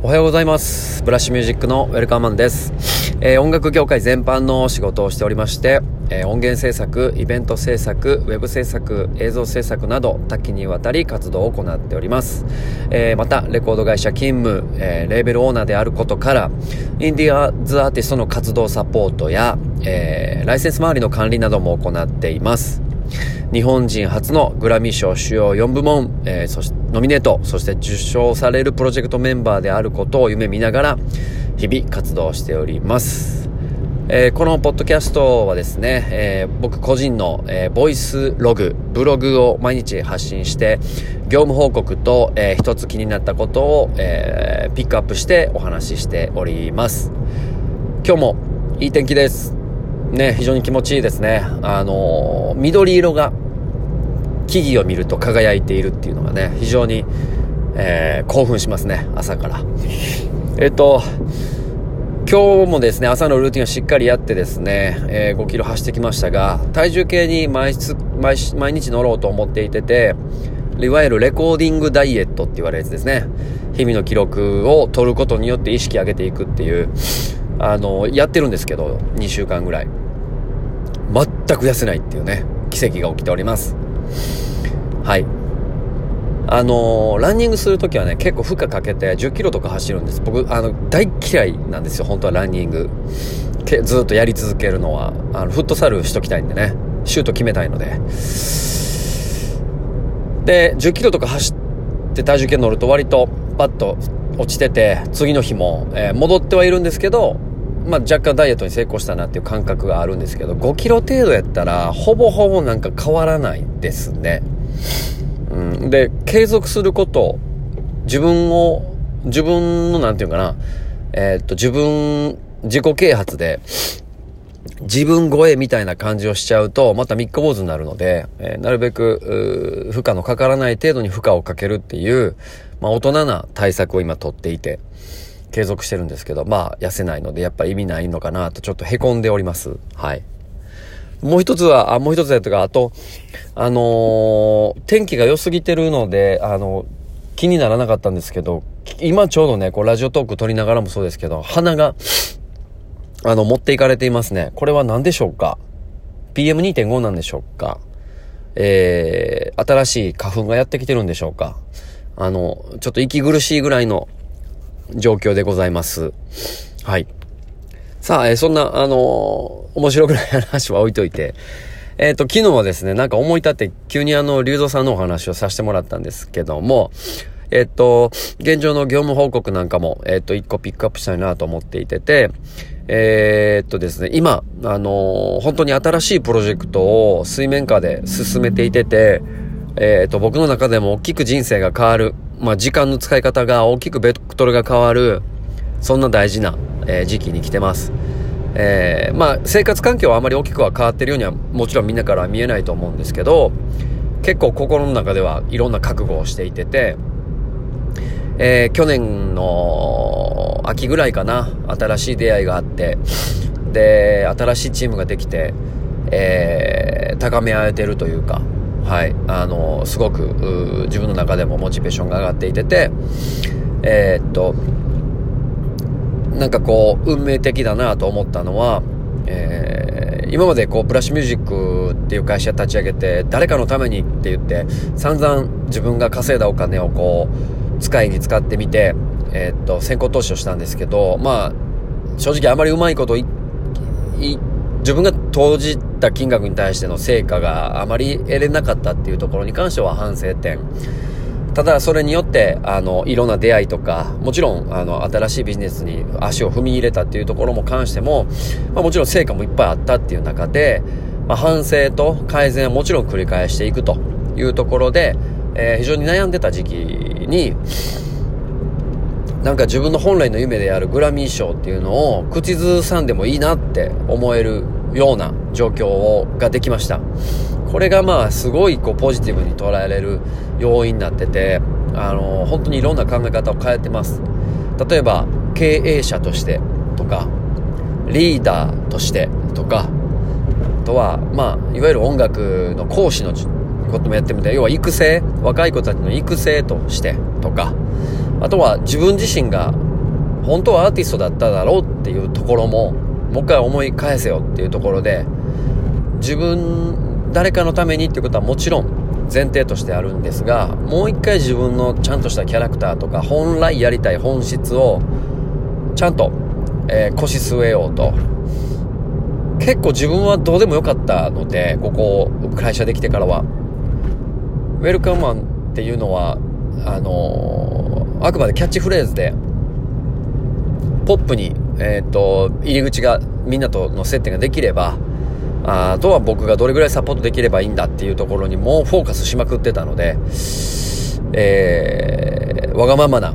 おはようございます。ブラッシュミュージックのウェルカーマンです。えー、音楽業界全般の仕事をしておりまして、えー、音源制作、イベント制作、ウェブ制作、映像制作など多岐にわたり活動を行っております。えー、また、レコード会社勤務、えレーベルオーナーであることから、インディアーズアーティストの活動サポートや、えライセンス周りの管理なども行っています。日本人初のグラミー賞主要4部門、えー、そしてノミネート、そして受賞されるプロジェクトメンバーであることを夢見ながら、日々活動しております。えー、このポッドキャストはですね、えー、僕個人の、えー、ボイスログ、ブログを毎日発信して、業務報告と、えー、一つ気になったことを、えー、ピックアップしてお話ししております。今日もいい天気です。ね、非常に気持ちいいですね。あの緑色が木々を見ると輝いているっていうのがね、非常に、えー、興奮しますね、朝から。えっと、今日もですね、朝のルーティンをしっかりやってですね、えー、5キロ走ってきましたが、体重計に毎毎毎日乗ろうと思っていてて、いわゆるレコーディングダイエットって言われるやつですね。日々の記録を取ることによって意識上げていくっていう、あの、やってるんですけど、2週間ぐらい。全く痩せないっていうね、奇跡が起きております。はい。あのー、ランニングするときはね、結構負荷かけて10キロとか走るんです。僕、あの、大嫌いなんですよ、本当はランニング。けずっとやり続けるのは、あの、フットサルしときたいんでね、シュート決めたいので。で、10キロとか走って体重計乗ると割とパッと落ちてて、次の日も、えー、戻ってはいるんですけど、まあ、若干ダイエットに成功したなっていう感覚があるんですけど、5キロ程度やったら、ほぼほぼなんか変わらないですね。うん。で、継続すること、自分を、自分の、なんていうかな、えー、っと、自分、自己啓発で、自分超えみたいな感じをしちゃうと、また三日坊主になるので、えー、なるべく、負荷のかからない程度に負荷をかけるっていう、まあ、大人な対策を今取っていて、継続してるんですけど、まあ、痩せないので、やっぱ意味ないのかなと、ちょっと凹んでおります。はい。もう一つは、あ、もう一つやとか、あと、あのー、天気が良すぎてるので、あの、気にならなかったんですけど、今ちょうどね、こう、ラジオトーク撮りながらもそうですけど、鼻が、あの、持っていかれていますね。これは何でしょうか ?PM2.5 なんでしょうか？えー、新しい花粉がやってきてるんでしょうか？あの、ちょっと息苦しいぐらいの状況でございます。はい。さあ、えー、そんな、あのー、面白くない話は置いといて、えっ、ー、と、昨日はですね、なんか思い立って急にあの、龍造さんのお話をさせてもらったんですけども、えっ、と、現状の業務報告なんかも、えっ、と、一個ピックアップしたいなと思っていてて、えっとですね、今、あの本当に新しいプロジェクトを水面下で進めていてて、えっと、僕の中でも大きく人生が変わる、まあ、時間の使い方が大きくベクトルが変わる、そんな大事な、えー、時期に来てます。えー、まあ、生活環境はあまり大きくは変わってるようにはもちろんみんなからは見えないと思うんですけど、結構心の中ではいろんな覚悟をしていてて、えー、去年の秋ぐらいかな、新しい出会いがあって、で、新しいチームができて、えー、高め合えてるというか、はい、あの、すごく、自分の中でもモチベーションが上がっていてて、えー、っと、なんかこう、運命的だなと思ったのは、えー、今までこう、ブラッシュミュージックっていう会社立ち上げて、誰かのためにって言って、散々自分が稼いだお金をこう、使いに使ってみて、えー、っと、先行投資をしたんですけど、まあ、正直あまりうまいことい、い、自分が投じた金額に対しての成果があまり得れなかったっていうところに関しては反省点。ただそれによって、あの、いろんな出会いとか、もちろん、あの、新しいビジネスに足を踏み入れたっていうところも関しても、まあ、もちろん成果もいっぱいあったっていう中で、まあ、反省と改善はもちろん繰り返していくというところで、えー、非常に悩んでた時期に、なんか自分の本来の夢であるグラミー賞っていうのを口ずさんでもいいなって思えるような状況をができました。これがまあすごいこうポジティブに捉えられる要因になってて、あの本当にいろんな考え方を変えてます。例えば経営者としてとか、リーダーとしてとか、あとはまあいわゆる音楽の講師のこともやってみて、要は育成、若い子たちの育成としてとか、あとは自分自身が本当はアーティストだっただろうっていうところも、もう一回思い返せよっていうところで、自分、誰かのためにっていうことはもちろん前提としてあるんですが、もう一回自分のちゃんとしたキャラクターとか、本来やりたい本質を、ちゃんと、えー、腰据えようと。結構自分はどうでもよかったので、ここ、会社できてからは。ウェルカムマンっていうのは、あのー、あくまでキャッチフレーズで、ポップに、えっ、ー、と、入り口がみんなとの接点ができれば、あとは僕がどれぐらいサポートできればいいんだっていうところにもうフォーカスしまくってたので、えー、わがままな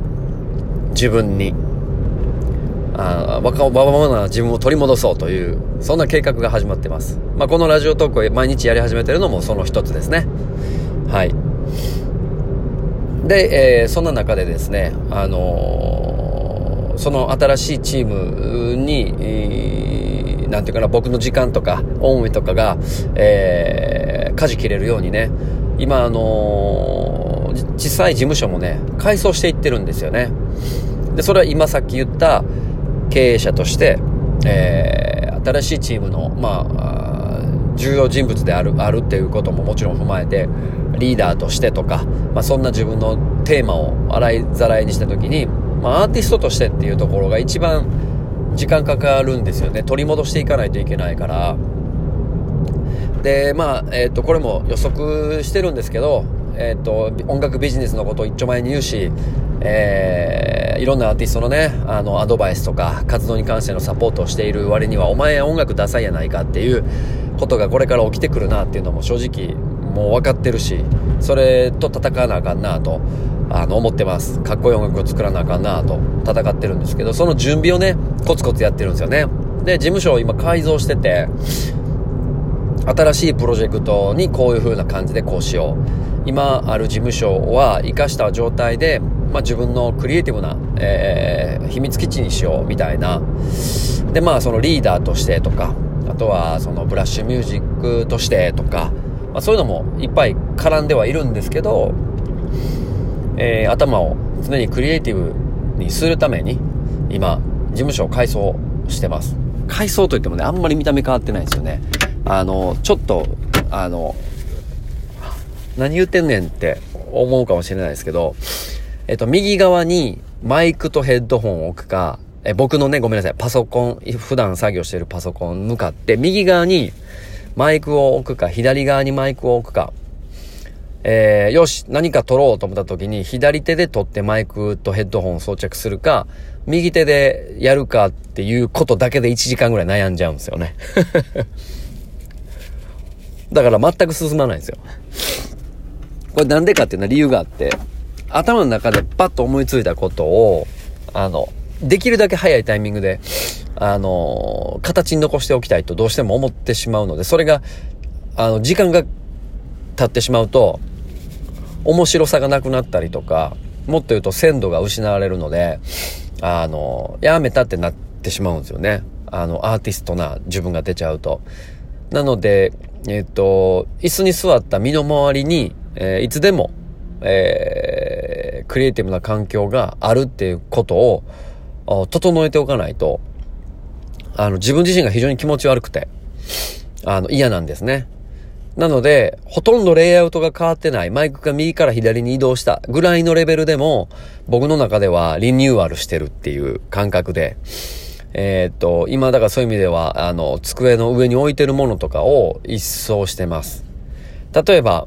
自分に、あわがままな自分を取り戻そうという、そんな計画が始まってます。まあ、このラジオトークを毎日やり始めてるのもその一つですね。はい。で、えー、そんな中でですね、あのー、その新しいチームに、えー、なんていうかな、僕の時間とか、恩恵とかが、えー、舵切れるようにね、今、あのー、小さい事務所もね、改装していってるんですよね。で、それは今さっき言った経営者として、えー、新しいチームの、まあ、重要人物である、あるっていうことももちろん踏まえて、リーダーとしてとか、まあ、そんな自分のテーマを洗いざらいにした時に、まあ、アーティストとしてっていうところが一番時間かかるんですよね。取り戻していかないといけないから。でまあ、えっ、ー、とこれも予測してるんですけど、えっ、ー、と音楽ビジネスのことを一丁前に言うしえー、いろんなアーティストのね、あの、アドバイスとか、活動に関してのサポートをしている割には、お前音楽ダサいやないかっていうことがこれから起きてくるなっていうのも正直もう分かってるし、それと戦わなあかんなと、あの、思ってます。かっこいい音楽を作らなあかんなと、戦ってるんですけど、その準備をね、コツコツやってるんですよね。で、事務所を今改造してて、新しいプロジェクトにこういう風な感じでこうしよう。今ある事務所は活かした状態で、まあ、自分のクリエイティブな、えー、秘密基地にしようみたいな。で、まあそのリーダーとしてとか、あとはそのブラッシュミュージックとしてとか、まあ、そういうのもいっぱい絡んではいるんですけど、えー、頭を常にクリエイティブにするために、今、事務所を改装してます。改装といってもね、あんまり見た目変わってないですよね。あの、ちょっと、あの、何言ってんねんって思うかもしれないですけど、えっと、右側にマイクとヘッドホンを置くか、え僕のね、ごめんなさい、パソコン、普段作業してるパソコン向かって、右側にマイクを置くか、左側にマイクを置くか、えー、よし、何か撮ろうと思った時に、左手で撮ってマイクとヘッドホンを装着するか、右手でやるかっていうことだけで1時間ぐらい悩んじゃうんですよね。だから全く進まないんですよ。これなんでかっていうのは理由があって、頭の中でパッと思いついたことを、あの、できるだけ早いタイミングで、あの、形に残しておきたいとどうしても思ってしまうので、それが、あの、時間が経ってしまうと、面白さがなくなったりとか、もっと言うと鮮度が失われるので、あの、やめたってなってしまうんですよね。あの、アーティストな自分が出ちゃうと。なので、えっと、椅子に座った身の回りに、えー、いつでも、えー、クリエイティブな環境があるっていうことを、整えておかないと、あの、自分自身が非常に気持ち悪くて、あの、嫌なんですね。なので、ほとんどレイアウトが変わってない、マイクが右から左に移動した。ぐらいのレベルでも、僕の中ではリニューアルしてるっていう感覚で、えー、っと、今だからそういう意味では、あの、机の上に置いてるものとかを一掃してます。例えば、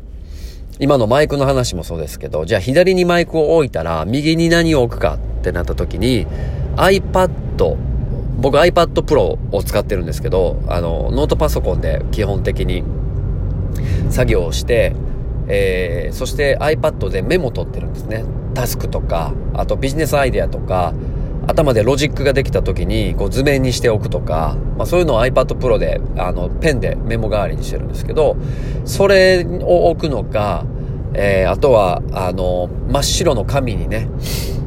今のマイクの話もそうですけど、じゃあ左にマイクを置いたら、右に何を置くかってなった時に、iPad 僕 iPad Pro を使ってるんですけど、あの、ノートパソコンで基本的に作業をして、えー、そして iPad でメモ取ってるんですね。タスクとか、あとビジネスアイデアとか、頭でロジックができた時にこう図面にしておくとか、まあ、そういうのを iPad Pro であのペンでメモ代わりにしてるんですけど、それを置くのか、えー、あとはあの真っ白の紙にね、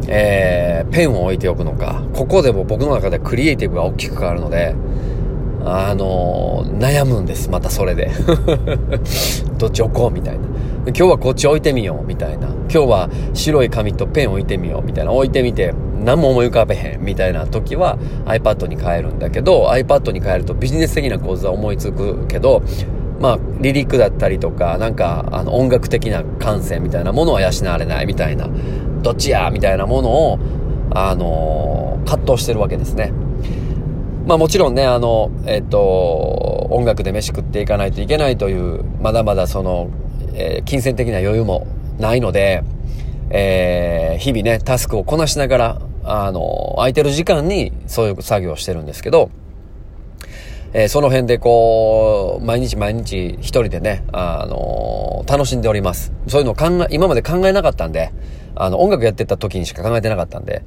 えー、ペンを置いておくのか、ここでも僕の中でクリエイティブが大きく変わるので、あのー、悩むんです、またそれで。どっち置こうみたいな。今日はこっち置いてみようみたいな。今日は白い紙とペン置いてみようみたいな。置いてみて、何も思い浮かべへんみたいな時は iPad に変えるんだけど iPad に変えるとビジネス的な構図は思いつくけどまあ、リリックだったりとか、なんか、あの、音楽的な感性みたいなものは養われないみたいな、どっちやみたいなものを、あのー、葛藤してるわけですね。まあもちろんね、あの、えっ、と、音楽で飯食っていかないといけないという、まだまだその、えー、金銭的な余裕もないので、えー、日々ね、タスクをこなしながら、あの、空いてる時間にそういう作業をしてるんですけど、えー、その辺でこう、毎日毎日一人でね、あのー、楽しんでおります。そういうのを考え、今まで考えなかったんで、あの、音楽やってた時にしか考えてなかったんで、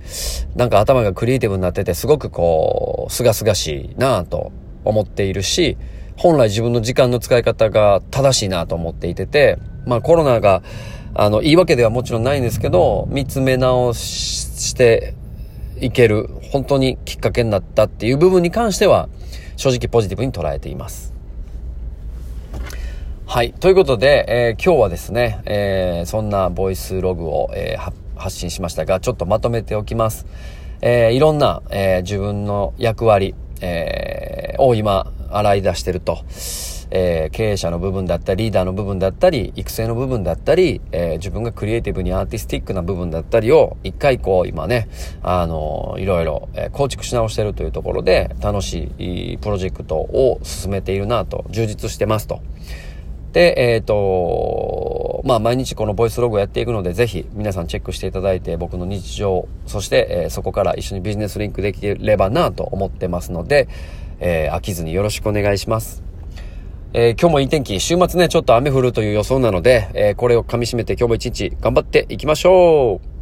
なんか頭がクリエイティブになってて、すごくこう、すがすがしいなぁと思っているし、本来自分の時間の使い方が正しいなと思っていてて、まあコロナが、あの、いいわけではもちろんないんですけど、見つめ直していける、本当にきっかけになったっていう部分に関しては、正直ポジティブに捉えています。はい。ということで、えー、今日はですね、えー、そんなボイスログを、えー、発信しましたが、ちょっとまとめておきます。えいろんな、え自分の役割、えを今、洗い出してると。えー、経営者の部分だったり、リーダーの部分だったり、育成の部分だったり、えー、自分がクリエイティブにアーティスティックな部分だったりを、一回こう、今ね、あのー、いろいろ、え構築し直してるというところで、楽しいプロジェクトを進めているなと、充実してますと。で、えっ、ー、と、まあ、毎日このボイスログをやっていくので、ぜひ皆さんチェックしていただいて、僕の日常、そして、えー、そこから一緒にビジネスリンクできればなと思ってますので、えー、飽きずによろしくお願いします。え、今日もいい天気、週末ね、ちょっと雨降るという予想なので、え、これを噛み締めて今日も一日頑張っていきましょう